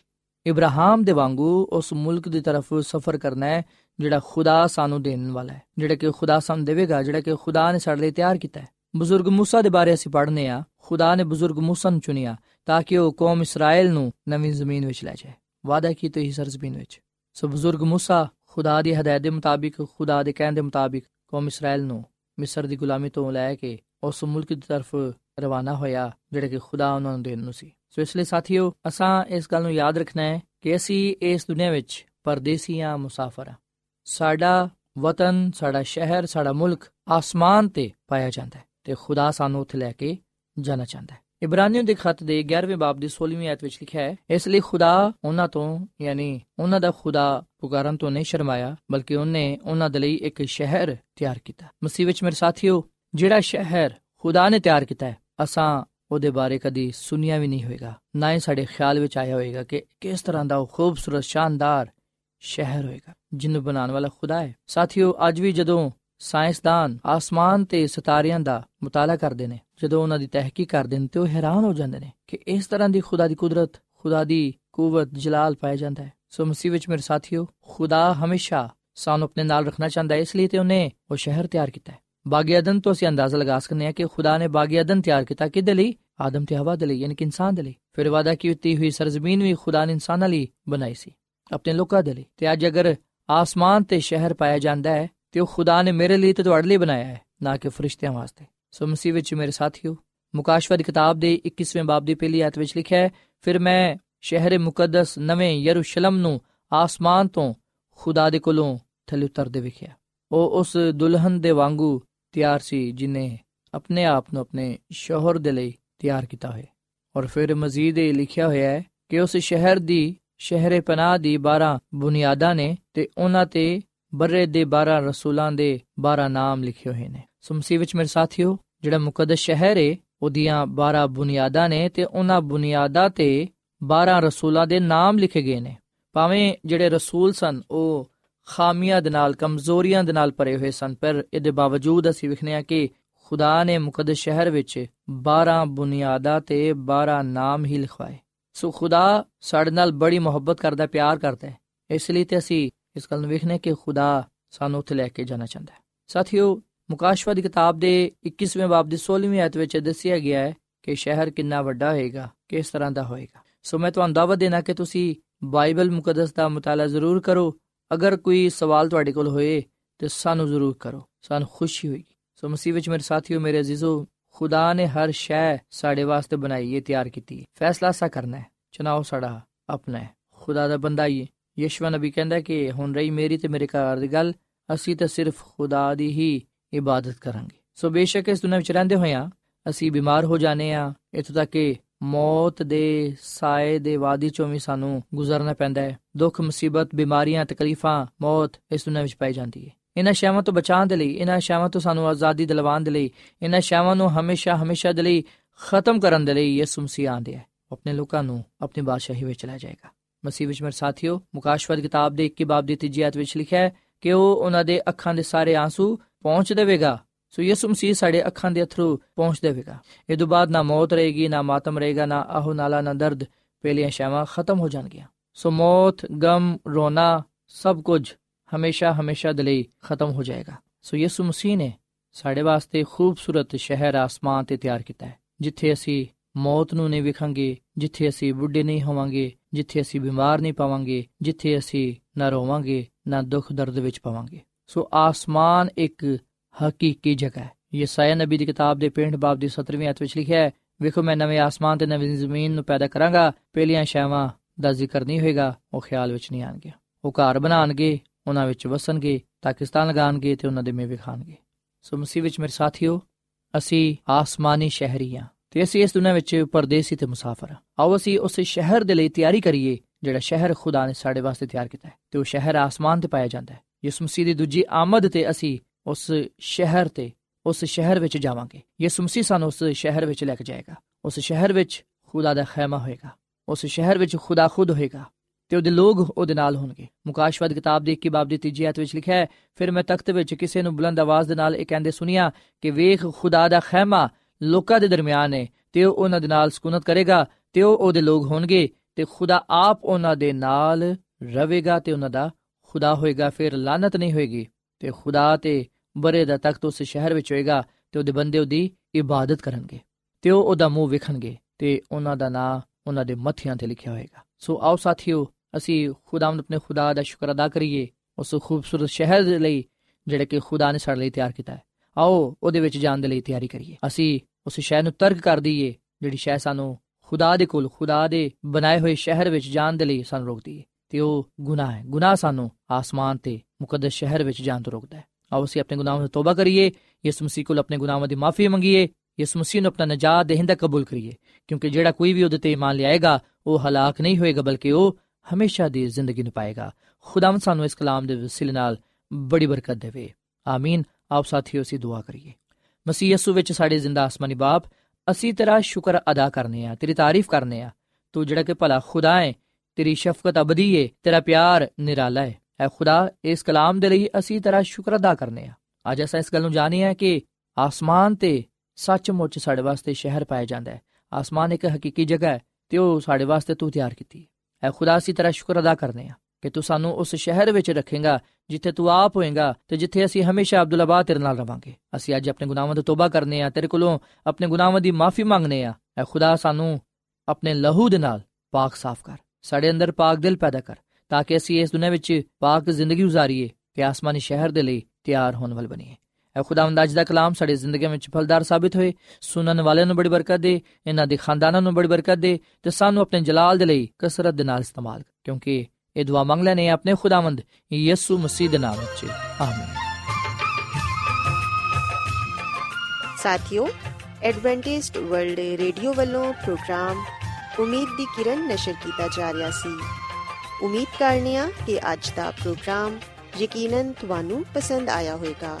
Speaker 3: ਇਬਰਾਹਿਮ ਦੇ ਵਾਂਗੂ ਉਸ ਮੁਲਕ ਦੀ ਤਰਫ ਸਫ਼ਰ ਕਰਨਾ ਹੈ ਜਿਹੜਾ ਖੁਦਾ ਸਾਨੂੰ ਦੇਣ ਵਾਲਾ ਹੈ ਜਿਹੜਾ ਕਿ ਖੁਦਾ ਸਾਨੂੰ ਦੇਵੇਗਾ ਜਿਹੜਾ ਕਿ ਖੁਦਾ ਨੇ ਸਾਡੇ ਲਈ ਤਿਆਰ ਕੀਤਾ ਹੈ ਬਜ਼ੁਰਗ موسی ਦੇ ਬਾਰੇ ਅਸੀਂ ਪੜ੍ਹਨੇ ਆ ਖੁਦਾ ਨੇ ਬਜ਼ੁਰਗ موسی ਨੂੰ ਚੁਣਿਆ ਤਾਂ ਕਿ ਉਹ ਕੌਮ ਇਸਰਾਇਲ ਨੂੰ ਨਵੀਂ ਜ਼ਮੀਨ ਵਿੱਚ ਲੈ ਜਾਏ ਵਾਅਦਾ ਕੀਤਾ ਹੀ ਸਰਜ਼ਮੀਨ ਵਿੱਚ ਸੋ ਬਜ਼ੁਰਗ موسی ਖੁਦਾ ਦੀ ਹਦਾਇਤ ਦੇ ਮੁਤਾਬਿਕ ਖੁਦਾ ਦੇ ਕਹਿਣ ਦੇ ਮੁਤਾਬਿਕ ਕੌਮ ਇਸਰਾਇਲ ਨੂੰ ਮਿਸਰ ਦੀ ਗੁਲਾਮੀ ਤੋਂ ਲੈ ਕੇ ਉਸ ਮੁਲਕ ਦੀ ਤਰਫ ਰਵਾਨਾ ਹੋਇਆ ਜਿਹੜਾ ਕਿ ਖੁਦਾ ਉਹਨਾਂ ਨੂੰ ਦੇਣ ਨੂੰ ਸੀ ਸੋ ਇਸ ਲਈ ਸਾਥੀਓ ਅਸਾਂ ਇਸ ਗੱਲ ਨੂੰ ਯਾਦ ਰੱਖਣਾ ਹੈ ਕਿ ਅਸੀਂ ਇਸ ਦੁਨੀਆ ਵਿੱਚ ਪਰਦੇਸੀਆਂ ਮੁਸਾਫਰ ਹਾਂ ਸਾਡਾ ਵਤਨ, ਸਾਡਾ ਸ਼ਹਿਰ, ਸਾਡਾ ਮੁਲਕ ਆਸਮਾਨ ਤੇ ਪਾਇਆ ਜਾਂਦਾ ਹੈ ਤੇ ਖੁਦਾ ਸਾਨੂੰ ਉੱਥੇ ਲੈ ਕੇ ਜਾਣਾ ਚਾਹੁੰਦਾ ਹੈ। ਇਬਰਾਨੀਆਂ ਦੇ ਖੱਤ ਦੇ 11ਵੇਂ ਬਾਬ ਦੀ 16ਵੀਂ ਆਇਤ ਵਿੱਚ ਲਿਖਿਆ ਹੈ, ਇਸ ਲਈ ਖੁਦਾ ਉਹਨਾਂ ਤੋਂ, ਯਾਨੀ ਉਹਨਾਂ ਦਾ ਖੁਦਾ ਪੁਕਾਰਨ ਤੋਂ ਨਹੀਂ ਸ਼ਰਮਾਇਆ, ਬਲਕਿ ਉਹਨੇ ਉਹਨਾਂ ਦੇ ਲਈ ਇੱਕ ਸ਼ਹਿਰ ਤਿਆਰ ਕੀਤਾ। ਮਸੀਹ ਵਿੱਚ ਮੇਰੇ ਸਾਥੀਓ, ਜਿਹੜਾ ਸ਼ਹਿਰ ਖੁਦਾ ਨੇ ਤਿਆਰ ਕੀਤਾ ਹੈ, ਅਸਾਂ ਉਹਦੇ ਬਾਰੇ ਕਦੀ ਸੁਨਿਆ ਵੀ ਨਹੀਂ ਹੋਏਗਾ, ਨਾ ਹੀ ਸਾਡੇ ਖਿਆਲ ਵਿੱਚ ਆਇਆ ਹੋਏਗਾ ਕਿ ਕਿਸ ਤਰ੍ਹਾਂ ਦਾ ਉਹ ਖੂਬਸੂਰਤ, ਸ਼ਾਨਦਾਰ ਸ਼ਹਿਰ ਹੋਏਗਾ ਜਿਹਨੂੰ ਬਣਾਉਣ ਵਾਲਾ ਖੁਦਾ ਹੈ। ਸਾਥੀਓ, ਅੱਜ ਵੀ ਜਦੋਂ ਸਾਇੰਸਦਾਨ ਆਸਮਾਨ ਤੇ ਸਿਤਾਰਿਆਂ ਦਾ ਮੁਤਾਲਾ ਕਰਦੇ ਨੇ, ਜਦੋਂ ਉਹਨਾਂ ਦੀ ਤਹਿਕੀਕ ਕਰਦੇ ਨੇ, ਤੇ ਉਹ ਹੈਰਾਨ ਹੋ ਜਾਂਦੇ ਨੇ ਕਿ ਇਸ ਤਰ੍ਹਾਂ ਦੀ ਖੁਦਾ ਦੀ ਕੁਦਰਤ, ਖੁਦਾ ਦੀ ਕੂਵਤ, ਜਲਾਲ ਪਾਇਆ ਜਾਂਦਾ ਹੈ। ਸੋ ਮਸੀਹ ਵਿੱਚ ਮੇਰੇ ਸਾਥੀਓ, ਖੁਦਾ ਹਮੇਸ਼ਾ ਸਾਨੂੰ ਆਪਣੇ ਨਾਲ ਰੱਖਣਾ ਚਾਹੁੰਦਾ ਹੈ, ਇਸ ਲਈ ਤੇ ਉਹਨੇ ਉਹ ਸ਼ਹਿਰ ਤਿਆਰ ਕੀਤਾ ਹੈ। ਬਾਗੀ ਅਦਨ ਤੋਂ ਅਸੀਂ ਅੰਦਾਜ਼ਾ ਲਗਾ ਸਕਨੇ ਹਾਂ ਕਿ ਖੁਦਾ ਨੇ ਬਾਗੀ ਅਦਨ ਤਿਆਰ ਕੀਤਾ ਕਿਹਦੇ ਲਈ? ਆਦਮ ਤੇ ਹਵਾ ਦੇ ਲਈ, ਯਾਨੀ ਕਿ ਇਨਸਾਨ ਦੇ ਲਈ। ਫਿਰ ਵਾਦਾ ਕੀਤੀ ਹੋਈ, ਸਰਜ਼ਮੀਨ ਵੀ ਖੁਦਾ ਨੇ ਇਨਸਾਨਾਂ ਲਈ ਬਣਾਈ ਸੀ। ਆਪਣੇ ਲੋਕਾਂ ਦੇ ਲਈ। ਤੇ ਅੱਜ ਅਗਰ ਆਸਮਾਨ ਤੇ ਸ਼ਹਿਰ ਪਾਇਆ ਜਾਂਦਾ ਹੈ, ਤੇ ਉਹ ਖੁਦਾ ਨੇ ਮੇਰੇ ਲਈ ਤੇ ਤੁਹਾਡੇ ਲਈ ਬਣਾਇਆ ਹੈ, ਨਾ ਕਿ ਫਰਿਸ਼ਤਿਆਂ ਵਾਸਤੇ। ਸੋ ਮਸੀਹ ਵਿੱਚ ਮੇਰੇ ਸਾਥੀਓ ਮੁਕਾਸ਼ਵਾ ਦੀ ਕਿਤਾਬ ਦੇ 21ਵੇਂ ਬਾਬ ਦੀ ਪਹਿਲੀ ਆਇਤ ਵਿੱਚ ਲਿਖਿਆ ਹੈ, ਫਿਰ ਮੈਂ ਸ਼ਹਿਰ ਮੁਕੱਦਸ ਨਵੇਂ ਯਰੂਸ਼ਲਮ ਨੂੰ ਆਸਮਾਨ ਤੋਂ ਖੁਦਾ ਦੇ ਕੋਲੋਂ ਥੱਲੇ ਉਤਰਦੇ ਵਿਖਿਆ। ਉਹ ਉਸ ਦੁਲਹਨ ਦੇ ਵਾਂਗੂ ਤਿਆਰ ਸੀ, ਜਿਨੇ ਆਪਣੇ ਆਪ ਨੂੰ ਆਪਣੇ ਸ਼ੋਹਰ ਦੇ ਲਈ ਤਿਆਰ ਕੀਤਾ ਹੋਇਆ ਔਰ ਫਿਰ ਮਜ਼ੀਦ ਇਹ ਲਿਖਿਆ ਹੋਇਆ ਹੈ ਕਿ ਉਸ ਸ਼ਹਿਰ ਦੀ ਸ਼ਹਿਰੇ ਪਨਾਹ ਦੀ 12 ਬੁਨਿਆਦਾਂ ਨੇ ਤੇ ਉਹਨਾਂ ਤੇ ਬਰੇ ਦੇ 12 ਰਸੂਲਾਂ ਦੇ 12 ਨਾਮ ਲਿਖੇ ਹੋਏ ਨੇ। ਸੁਮਸੀ ਵਿੱਚ ਮੇਰੇ ਸਾਥੀਓ, ਜਿਹੜਾ ਮੁਕੱਦਸ ਸ਼ਹਿਰ ਹੈ ਉਹਦੀਆਂ 12 ਬੁਨਿਆਦਾਂ ਨੇ ਤੇ ਉਹਨਾਂ ਬੁਨਿਆਦਾਂ ਤੇ 12 ਰਸੂਲਾਂ ਦੇ ਨਾਮ ਲਿਖੇ ਗਏ ਨੇ। ਭਾਵੇਂ ਜਿਹੜੇ ਰਸੂਲ ਸਨ, ਉਹ ਖਾਮੀਆਂ ਦੇ ਨਾਲ, ਕਮਜ਼ੋਰੀਆਂ ਦੇ ਨਾਲ ਭਰੇ ਹੋਏ ਸਨ, ਪਰ ਇਹਦੇ ਬਾਵਜੂਦ ਅਸੀਂ ਵਿਖਨੇ ਆ ਕਿ ਖੁਦਾ ਨੇ ਮੁਕੱਦਸ ਸ਼ਹਿਰ ਵਿੱਚ 12 ਬੁਨਿਆਦਾਂ ਤੇ 12 ਨਾਮ ਹੀ ਲਿਖਵਾਏ। ਸੋ ਖੁਦਾ ਸਾਡੇ ਨਾਲ ਬੜੀ ਮੁਹੱਬਤ ਕਰਦਾ, ਪਿਆਰ ਕਰਦਾ ਹੈ। ਇਸ ਲਈ ਤੇ ਅਸੀਂ ਇਸ ਗੱਲ ਨੂੰ ਵੇਖਨੇ ਕਿ ਖੁਦਾ ਸਾਨੂੰ ਉੱਥੇ ਲੈ ਕੇ ਜਾਣਾ ਚਾਹੁੰਦਾ ਹੈ। ਸਾਥੀਓ ਮੁਕਾਸ਼ਵਾ ਦੀ ਕਿਤਾਬ ਦੇ 21ਵੇਂ ਬਾਬ ਦੀ 16ਵੀਂ ਆਇਤ ਵਿੱਚ ਦੱਸਿਆ ਗਿਆ ਹੈ ਕਿ ਸ਼ਹਿਰ ਕਿੰਨਾ ਵੱਡਾ ਹੋਏਗਾ, ਕਿਸ ਤਰ੍ਹਾਂ ਦਾ ਹੋਏਗਾ। ਸੋ ਮੈਂ ਤੁਹਾਨੂੰ ਦਾਅਵਤ ਦੇਣਾ ਕਿ ਤੁਸੀਂ ਬਾਈਬਲ ਮੁਕੱਦਸ ਦਾ ਮਤਾਲਾ ਜ਼ਰੂਰ ਕਰੋ। ਅਗਰ ਕੋਈ ਸਵਾਲ ਤੁਹਾਡੇ ਕੋਲ ਹੋਏ, ਤੇ ਸਾਨੂੰ ਜ਼ਰੂਰ ਕਰੋ। ਸਾਨੂੰ ਖੁਸ਼ੀ ਹੋਏਗੀ। ਸੋ ਮਸੀਹ ਵਿੱਚ ਮੇਰੇ ਸਾਥੀਓ, ਮੇਰੇ ਅਜ਼ੀਜ਼ੋ ਖੁਦਾ ਨੇ ਹਰ ਸ਼ੈ ਸਾਡੇ ਵਾਸਤੇ ਬਣਾਈ ਹੈ, ਤਿਆਰ ਕੀਤੀ ਹੈ। ਫੈਸਲਾ ਸਾ ਕਰਨਾ ਹੈ। ਚੁਣਾਓ ਸਾਡਾ ਆਪਣਾ ਹੈ। ਖੁਦਾ ਦਾ ਬੰਦਾ ਹੀ ਯਸ਼ਵਾ ਨਬੀ ਕਹਿੰਦਾ ਕਿ ਹੁਣ ਰਹੀ ਮੇਰੀ ਤੇ ਮੇਰੇ ਘਰ ਦੀ ਗੱਲ, ਅਸੀਂ ਤਾਂ ਸਿਰਫ ਖੁਦਾ ਦੀ ਹੀ ਇਬਾਦਤ ਕਰਾਂਗੇ। ਸੋ ਬੇਸ਼ੱਕ ਇਸ ਦੁਨੀਆਂ ਵਿੱਚ ਰਹਿੰਦੇ ਹੋਇਆਂ ਅਸੀਂ ਬਿਮਾਰ ਹੋ ਜਾਣੇ ਆ ਇਥੋਂ ਤੱਕ ਕਿ ਮੌਤ ਦੇ ਸਾਏ ਦੇ ਵਾਦੀ ਚੋਂ ਵੀ ਸਾਨੂੰ ਗੁਜ਼ਰਨਾ ਪੈਂਦਾ ਹੈ। ਦੁੱਖ, ਮੁਸੀਬਤ, ਬਿਮਾਰੀਆਂ, ਤਕਲੀਫਾਂ, ਮੌਤ ਇਸ ਦੁਨੀਆਂ ਵਿੱਚ ਪਾਈ ਜਾਂਦੀ ਹੈ। ਇਹਨਾਂ ਸ਼ਾਵਾਂ ਤੋਂ ਬਚਾਉਣ ਦੇ ਲਈ, ਇਹਨਾਂ ਸ਼ਾਵਾਂ ਤੋਂ ਸਾਨੂੰ ਆਜ਼ਾਦੀ ਦਿਲਵਾਉਣ ਦੇ ਲਈ, ਇਹਨਾਂ ਸ਼ਾਵਾਂ ਨੂੰ ਹਮੇਸ਼ਾ ਹਮੇਸ਼ਾ ਦੇ ਲਈ ਖਤਮ ਕਰਨ ਦੇ ਲਈ ਯਿਸੂ ਮਸੀਹ ਆਂਦੇ ਹੈ ਆਪਣੇ ਲੋਕਾਂ ਨੂੰ ਆਪਣੀ ਬਾਦਸ਼ਾਹੀ ਵਿੱਚ ਲੈ ਜਾਏਗਾ। ਮਸੀਹ ਵਿੱਚ ਮੇਰੇ ਸਾਥੀਓ ਮੁਕਾਸ਼ਵਤ ਕਿਤਾਬ ਦੇ 21 ਬਾਬ ਦੀ ਤੀਜੀ ਆਇਤ ਵਿੱਚ ਲਿਖਿਆ ਹੈ ਕਿ ਉਹ ਉਹਨਾਂ ਦੇ ਅੱਖਾਂ ਦੇ ਸਾਰੇ ਆਂਸੂ ਪਹੁੰਚ ਦੇਵੇਗਾ। ਸੋ ਯਿਸੂ ਮਸੀਹ ਸਾਡੇ ਅੱਖਾਂ ਦੇ ਅਥਰੂ ਪਹੁੰਚ ਦੇਵੇਗਾ। ਇਹ ਤੋਂ ਬਾਅਦ ਨਾ ਮੌਤ ਰਹੇਗੀ, ਨਾ ਮਾਤਮ ਰਹੇਗਾ, ਨਾ ਆਹੋ ਨਾਲਾ, ਨਾ ਦਰਦ, ਪਹਿਲੀਆਂ ਸ਼ਾਵਾਂ ਖਤਮ ਹੋ ਜਾਣਗੀਆਂ। ਸੋ ਮੌਤ, ਗਮ, ਰੋਣਾ, ਸਭ ਕੁਝ ਹਮੇਸ਼ਾ ਹਮੇਸ਼ਾ ਦੇ ਲਈ ਖਤਮ ਹੋ ਜਾਏਗਾ। ਸੋ ਯਿਸੂ ਮਸੀਹ ਨੇ ਸਾਡੇ ਵਾਸਤੇ ਖੂਬਸੂਰਤ ਸ਼ਹਿਰ ਆਸਮਾਨ ਤੇ ਤਿਆਰ ਕੀਤਾ ਹੈ, ਜਿੱਥੇ ਅਸੀਂ ਮੌਤ ਨੂੰ ਨਹੀਂ ਵਿਖਾਂਗੇ, ਜਿੱਥੇ ਅਸੀਂ ਬੁੱਢੇ ਨਹੀਂ ਹੋਵਾਂਗੇ, ਜਿੱਥੇ ਅਸੀਂ ਬਿਮਾਰ ਨਹੀਂ ਪਾਵਾਂਗੇ, ਜਿੱਥੇ ਅਸੀਂ ਨਾ ਰੋਵਾਂਗੇ, ਨਾ ਦੁੱਖ ਦਰਦ ਵਿੱਚ ਪਾਵਾਂਗੇ। ਸੋ ਆਸਮਾਨ ਇੱਕ ਹਕੀਕੀ ਜਗ੍ਹਾ ਹੈ। ਯਸਾਇਆ ਨਬੀ ਦੀ ਕਿਤਾਬ ਦੇ 65 ਬਾਬ ਦੀ 17ਵੀਂ ਆਇਤ ਵਿੱਚ ਲਿਖਿਆ ਹੈ, ਵੇਖੋ, ਮੈਂ ਨਵੇਂ ਆਸਮਾਨ ਤੇ ਨਵੀਂ ਜ਼ਮੀਨ ਨੂੰ ਪੈਦਾ ਕਰਾਂਗਾ, ਪਹਿਲੀਆਂ ਸ਼ੈਵਾਂ ਦਾ ਜ਼ਿਕਰ ਨਹੀਂ ਹੋਏਗਾ, ਉਹ ਖਿਆਲ ਵਿੱਚ ਨਹੀਂ ਆਣਗੇ ਉਹ ਘਰ ਬਣਾਣਗੇ ਉਹਨਾਂ ਵਿੱਚ ਵਸਣਗੇ, ਪਾਕਿਸਤਾਨ ਲਗਾਣਗੇ ਤੇ ਉਹਨਾਂ ਦੇ ਮੇਵੇ ਖਾਣਗੇ। ਸੋ ਮਸੀਹ ਵਿੱਚ ਮੇਰੇ ਸਾਥੀਓ, ਅਸੀਂ ਆਸਮਾਨੀ ਸ਼ਹਿਰੀ ਹਾਂ ਤੇ ਅਸੀਂ ਇਸ ਦੁਨੀਆਂ ਵਿੱਚ ਪਰਦੇਸੀ ਤੇ ਮੁਸਾਫਰ ਹਾਂ। ਆਓ ਅਸੀਂ ਉਸ ਸ਼ਹਿਰ ਦੇ ਲਈ ਤਿਆਰੀ ਕਰੀਏ, ਜਿਹੜਾ ਸ਼ਹਿਰ ਖੁਦਾ ਨੇ ਸਾਡੇ ਵਾਸਤੇ ਤਿਆਰ ਕੀਤਾ ਹੈ ਤੇ ਉਹ ਸ਼ਹਿਰ ਆਸਮਾਨ ਤੇ ਪਾਇਆ ਜਾਂਦਾ ਹੈ। ਯਿਸੂ ਮਸੀਹ ਦੀ ਦੂਜੀ ਆਮਦ ਤੇ ਅਸੀਂ ਉਸ ਸ਼ਹਿਰ ਤੇ, ਉਸ ਸ਼ਹਿਰ ਵਿੱਚ ਜਾਵਾਂਗੇ। ਯਿਸੂ ਮਸੀਹ ਸਾਨੂੰ ਉਸ ਸ਼ਹਿਰ ਵਿੱਚ ਲੈ ਕੇ ਜਾਏਗਾ। ਉਸ ਸ਼ਹਿਰ ਵਿੱਚ ਖੁਦਾ ਦਾ ਖੈਮਾ ਹੋਏਗਾ। ਉਸ ਸ਼ਹਿਰ ਵਿੱਚ ਖੁਦਾ ਖੁਦ ਹੋਏਗਾ। ਤੇ ਉਹਦੇ ਲੋਕ ਉਹਦੇ ਨਾਲ ਹੋਣਗੇ। ਮੁਕਾਸ਼ਵਦ ਕਿਤਾਬ ਦੇ 21 ਬਾਬ ਦੀ ਤੀਜੀ ਆਇਤ ਵਿੱਚ ਲਿਖਿਆ ਹੈ, ਫਿਰ ਮੈਂ ਤਖਤ ਵਿੱਚ ਕਿਸੇ ਨੂੰ ਬੁਲੰਦ ਆਵਾਜ਼ ਦੇ ਨਾਲ ਇਹ ਕਹਿੰਦੇ ਸੁਨਿਆ ਕਿ ਵੇਖ, ਖੁਦਾ ਦਾ ਖੈਮਾ ਲੋਕਾਂ ਦੇ ਦਰਮਿਆਨ ਹੈ ਤੇ ਉਹ ਉਹਨਾਂ ਦੇ ਨਾਲ ਸਕੂਨਤ ਕਰੇਗਾ, ਤੇ ਉਹ ਉਹਦੇ ਲੋਕ ਹੋਣਗੇ, ਤੇ ਖੁਦਾ ਆਪ ਉਹਨਾਂ ਦੇ ਨਾਲ ਰਵੇਗਾ ਤੇ ਉਹਨਾਂ ਦਾ ਖੁਦਾ ਹੋਏਗਾ, ਫਿਰ ਲਾਨਤ ਨਹੀਂ ਹੋਏਗੀ। ਤੇ ਖੁਦਾ ਤੇ ਬਰੇ ਦਾ ਤਖਤ ਉਸ ਸ਼ਹਿਰ ਵਿੱਚ ਹੋਏਗਾ, ਤੇ ਉਹਦੇ ਬੰਦੇ ਉਹਦੀ ਇਬਾਦਤ ਕਰਨਗੇ, ਤੇ ਉਹ ਉਹਦਾ ਮੂੰਹ ਵੇਖਣਗੇ, ਤੇ ਉਹਨਾਂ ਦਾ ਨਾਂ ਉਹਨਾਂ ਦੇ ਮੱਥਿਆਂ ਤੇ ਲਿਖਿਆ ਹੋਏਗਾ। ਸੋ ਆਓ ਸਾਥੀਓ, ਅਸੀਂ ਖੁਦਾਵੰਦ ਆਪਣੇ ਖੁਦਾ ਦਾ ਸ਼ੁਕਰ ਅਦਾ ਕਰੀਏ ਉਸ ਖੂਬਸੂਰਤ ਸ਼ਹਿਰ ਦੇ ਲਈ ਜਿਹੜੇ ਕਿ ਖੁਦਾ ਨੇ ਸਾਡੇ ਲਈ ਤਿਆਰ ਕੀਤਾ ਹੈ। ਆਓ ਉਹਦੇ ਵਿੱਚ ਜਾਣ ਦੇ ਲਈ ਤਿਆਰੀ ਕਰੀਏ। ਅਸੀਂ ਉਸ ਸ਼ਹਿਰ ਨੂੰ ਤਰਕ ਕਰ ਦਈਏ, ਜਿਹੜੀ ਸ਼ਹਿਰ ਸਾਨੂੰ ਖੁਦਾ ਦੇ ਕੋਲ, ਖੁਦਾ ਦੇ ਬਣਾਏ ਹੋਏ ਸ਼ਹਿਰ ਵਿੱਚ ਜਾਣ ਦੇ ਲਈ ਸਾਨੂੰ ਰੋਕਦੀ ਹੈ ਤੇ ਉਹ ਗੁਨਾਹ ਹੈ। ਗੁਨਾਹ ਸਾਨੂੰ ਆਸਮਾਨ ਤੇ ਮੁਕੱਦਸ ਸ਼ਹਿਰ ਵਿੱਚ ਜਾਣ ਤੋਂ ਰੋਕਦਾ ਹੈ। ਆਓ ਅਸੀਂ ਆਪਣੇ ਗੁਨਾਹਾਂ ਤੋਂ ਤੋਬਾ ਕਰੀਏ, ਯਿਸੂ ਮਸੀਹ ਕੋਲ ਆਪਣੇ ਗੁਨਾਹਾਂ ਦੀ ਮਾਫੀ ਮੰਗੀਏ ਯਿਸੂ ਮਸੀਹ ਨੂੰ ਆਪਣਾ ਨਜਾਤ ਦੇਹਿੰਦਾ ਕਬੂਲ ਕਰੀਏ, ਕਿਉਂਕਿ ਜਿਹੜਾ ਕੋਈ ਵੀ ਉਹਦੇ ਤੇ ਇਮਾਨ ਲਿਆਏਗਾ, ਉਹ ਹਲਾਕ ਨਹੀਂ ਹੋਏਗਾ, ਬਲਕਿ ਉਹ ਹਮੇਸ਼ਾ ਦੀ ਜ਼ਿੰਦਗੀ ਨੂੰ ਪਾਏਗਾ। ਖੁਦਾਵੰਦ ਸਾਨੂੰ ਇਸ ਕਲਾਮ ਦੇ ਵਸੀਲੇ ਨਾਲ ਬੜੀ ਬਰਕਤ ਦੇਵੇ। ਆਮੀਨ। ਆਪ ਸਾਥੀਓ, ਅਸੀਂ ਦੁਆ ਕਰੀਏ। ਮਸੀਹ ਯਿਸੂ ਵਿੱਚ ਸਾਡੇ ਜ਼ਿੰਦਾ ਆਸਮਾਨੀ ਬਾਪ, ਅਸੀਂ ਤੇਰਾ ਸ਼ੁਕਰ ਅਦਾ ਕਰਨੇ ਆ, ਤੇਰੀ ਤਾਰੀਫ ਕਰਨੇ ਆ। ਤੂੰ ਜਿਹੜਾ ਕਿ ਭਲਾ ਖੁਦਾ ਹੈ ਤੇਰੀ ਸ਼ਫਕਤ ਅਬਦੀ ਹੈ ਤੇਰਾ ਪਿਆਰ ਨਿਰਾਲਾ ਹੈ ਐ ਖੁਦਾ, ਇਸ ਕਲਾਮ ਦੇ ਲਈ ਅਸੀਂ ਤੇਰਾ ਸ਼ੁਕਰ ਅਦਾ ਕਰਨੇ ਆ। ਅੱਜ ਅਸਾਂ ਇਸ ਗੱਲ ਨੂੰ ਜਾਣਿਆ ਕਿ ਆਸਮਾਨ ਤੇ ਸੱਚਮੁੱਚ ਸਾਡੇ ਵਾਸਤੇ ਸ਼ਹਿਰ ਪਾਇਆ ਜਾਂਦਾ ਹੈ। ਆਸਮਾਨ ਇੱਕ ਹਕੀਕੀ ਜਗ੍ਹਾ ਹੈ ਤੇ ਉਹ ਸਾਡੇ ਵਾਸਤੇ ਤੂੰ ਤਿਆਰ ਕੀਤੀ ਹੈ। ਐ ਖੁਦਾ ਸੀ ਤੇਰਾ ਸ਼ੁਕਰ ਅਦਾ ਕਰਨੇ ਆ ਕਿ ਤੂੰ ਸਾਨੂੰ ਉਸ ਸ਼ਹਿਰ ਵਿੱਚ ਰੱਖੇਗਾ, ਜਿੱਥੇ ਤੂੰ ਆਪ ਹੋਏਗਾ ਤੇ ਜਿੱਥੇ ਅਸੀਂ ਹਮੇਸ਼ਾ ਅਬਦੁੱਲਾਬਾ ਤੇਰੇ ਨਾਲ ਰਵਾਂਗੇ। ਅਸੀਂ ਅੱਜ ਆਪਣੇ ਗੁਨਾਹਾਂ ਤੋਂ ਤੋਬਾ ਕਰਨੇ ਆ ਤੇਰੇ ਕੋਲੋਂ ਆਪਣੇ ਗੁਨਾਹਾਂ ਦੀ ਮਾਫੀ ਮੰਗਨੇ ਆ ਐ ਖੁਦਾ ਸਾਨੂੰ ਆਪਣੇ ਲਹੂ ਦੇ ਨਾਲ ਪਾਕ ਸਾਫ਼ ਕਰ, ਸਾਡੇ ਅੰਦਰ ਪਾਕ ਦਿਲ ਪੈਦਾ ਕਰ, ਤਾਂ ਕਿ ਅਸੀਂ ਇਸ ਦੁਨੀਆਂ ਵਿੱਚ ਪਾਕ ਜ਼ਿੰਦਗੀ گزارੀਏ ਤੇ ਆਸਮਾਨੀ ਸ਼ਹਿਰ ਦੇ ਲਈ ਤਿਆਰ ਹੋਣ ਵਾਲ ਬਣੀਏ। ਐ ਖੁਦਾਵੰਦ ਅੱਜ ਦਾ ਕਲਾਮ ਸਾਡੀ ਜ਼ਿੰਦਗੀ ਵਿੱਚ ਫਲਦਾਰ ਸਾਬਿਤ ਹੋਏ। ਸੁਣਨ ਵਾਲਿਆਂ ਨੂੰ ਬੜੀ ਬਰਕਤ ਦੇ, ਇਹਨਾਂ ਦੇ ਖਾਨਦਾਨਾਂ ਨੂੰ ਬੜੀ ਬਰਕਤ ਦੇ ਤੇ ਸਾਨੂੰ ਆਪਣੇ ਜਲਾਲ ਦੇ ਲਈ ਕਸਰਤ ਦੇ ਨਾਲ ਇਸਤੇਮਾਲ ਕਰ ਕਿਉਂਕਿ ਇਹ ਦੁਆ ਮੰਗ ਲੈਨੇ ਆਪਣੇ ਖੁਦਾਵੰਦ ਯਿਸੂ ਮਸੀਹ ਦੇ ਨਾਮ ਵਿੱਚ। ਆਮੀਨ।
Speaker 4: ਸਾਥਿਓ ਐਡਵੈਂਟਿਸਟ ਵਰਲਡ ਰੇਡੀਓ ਵੱਲੋਂ ਪ੍ਰੋਗਰਾਮ ਉਮੀਦ ਦੀ ਕਿਰਨ ਨਸ਼ਰ ਕੀਤਾ ਜਾ ਰਿਹਾ ਸੀ। ਉਮੀਦ ਕਰਨੇ ਆ ਕਿ ਅੱਜ ਦਾ ਪ੍ਰੋਗਰਾਮ ਯਕੀਨਨ ਤੁਹਾਨੂੰ ਪਸੰਦ ਆਇਆ ਹੋਵੇਗਾ।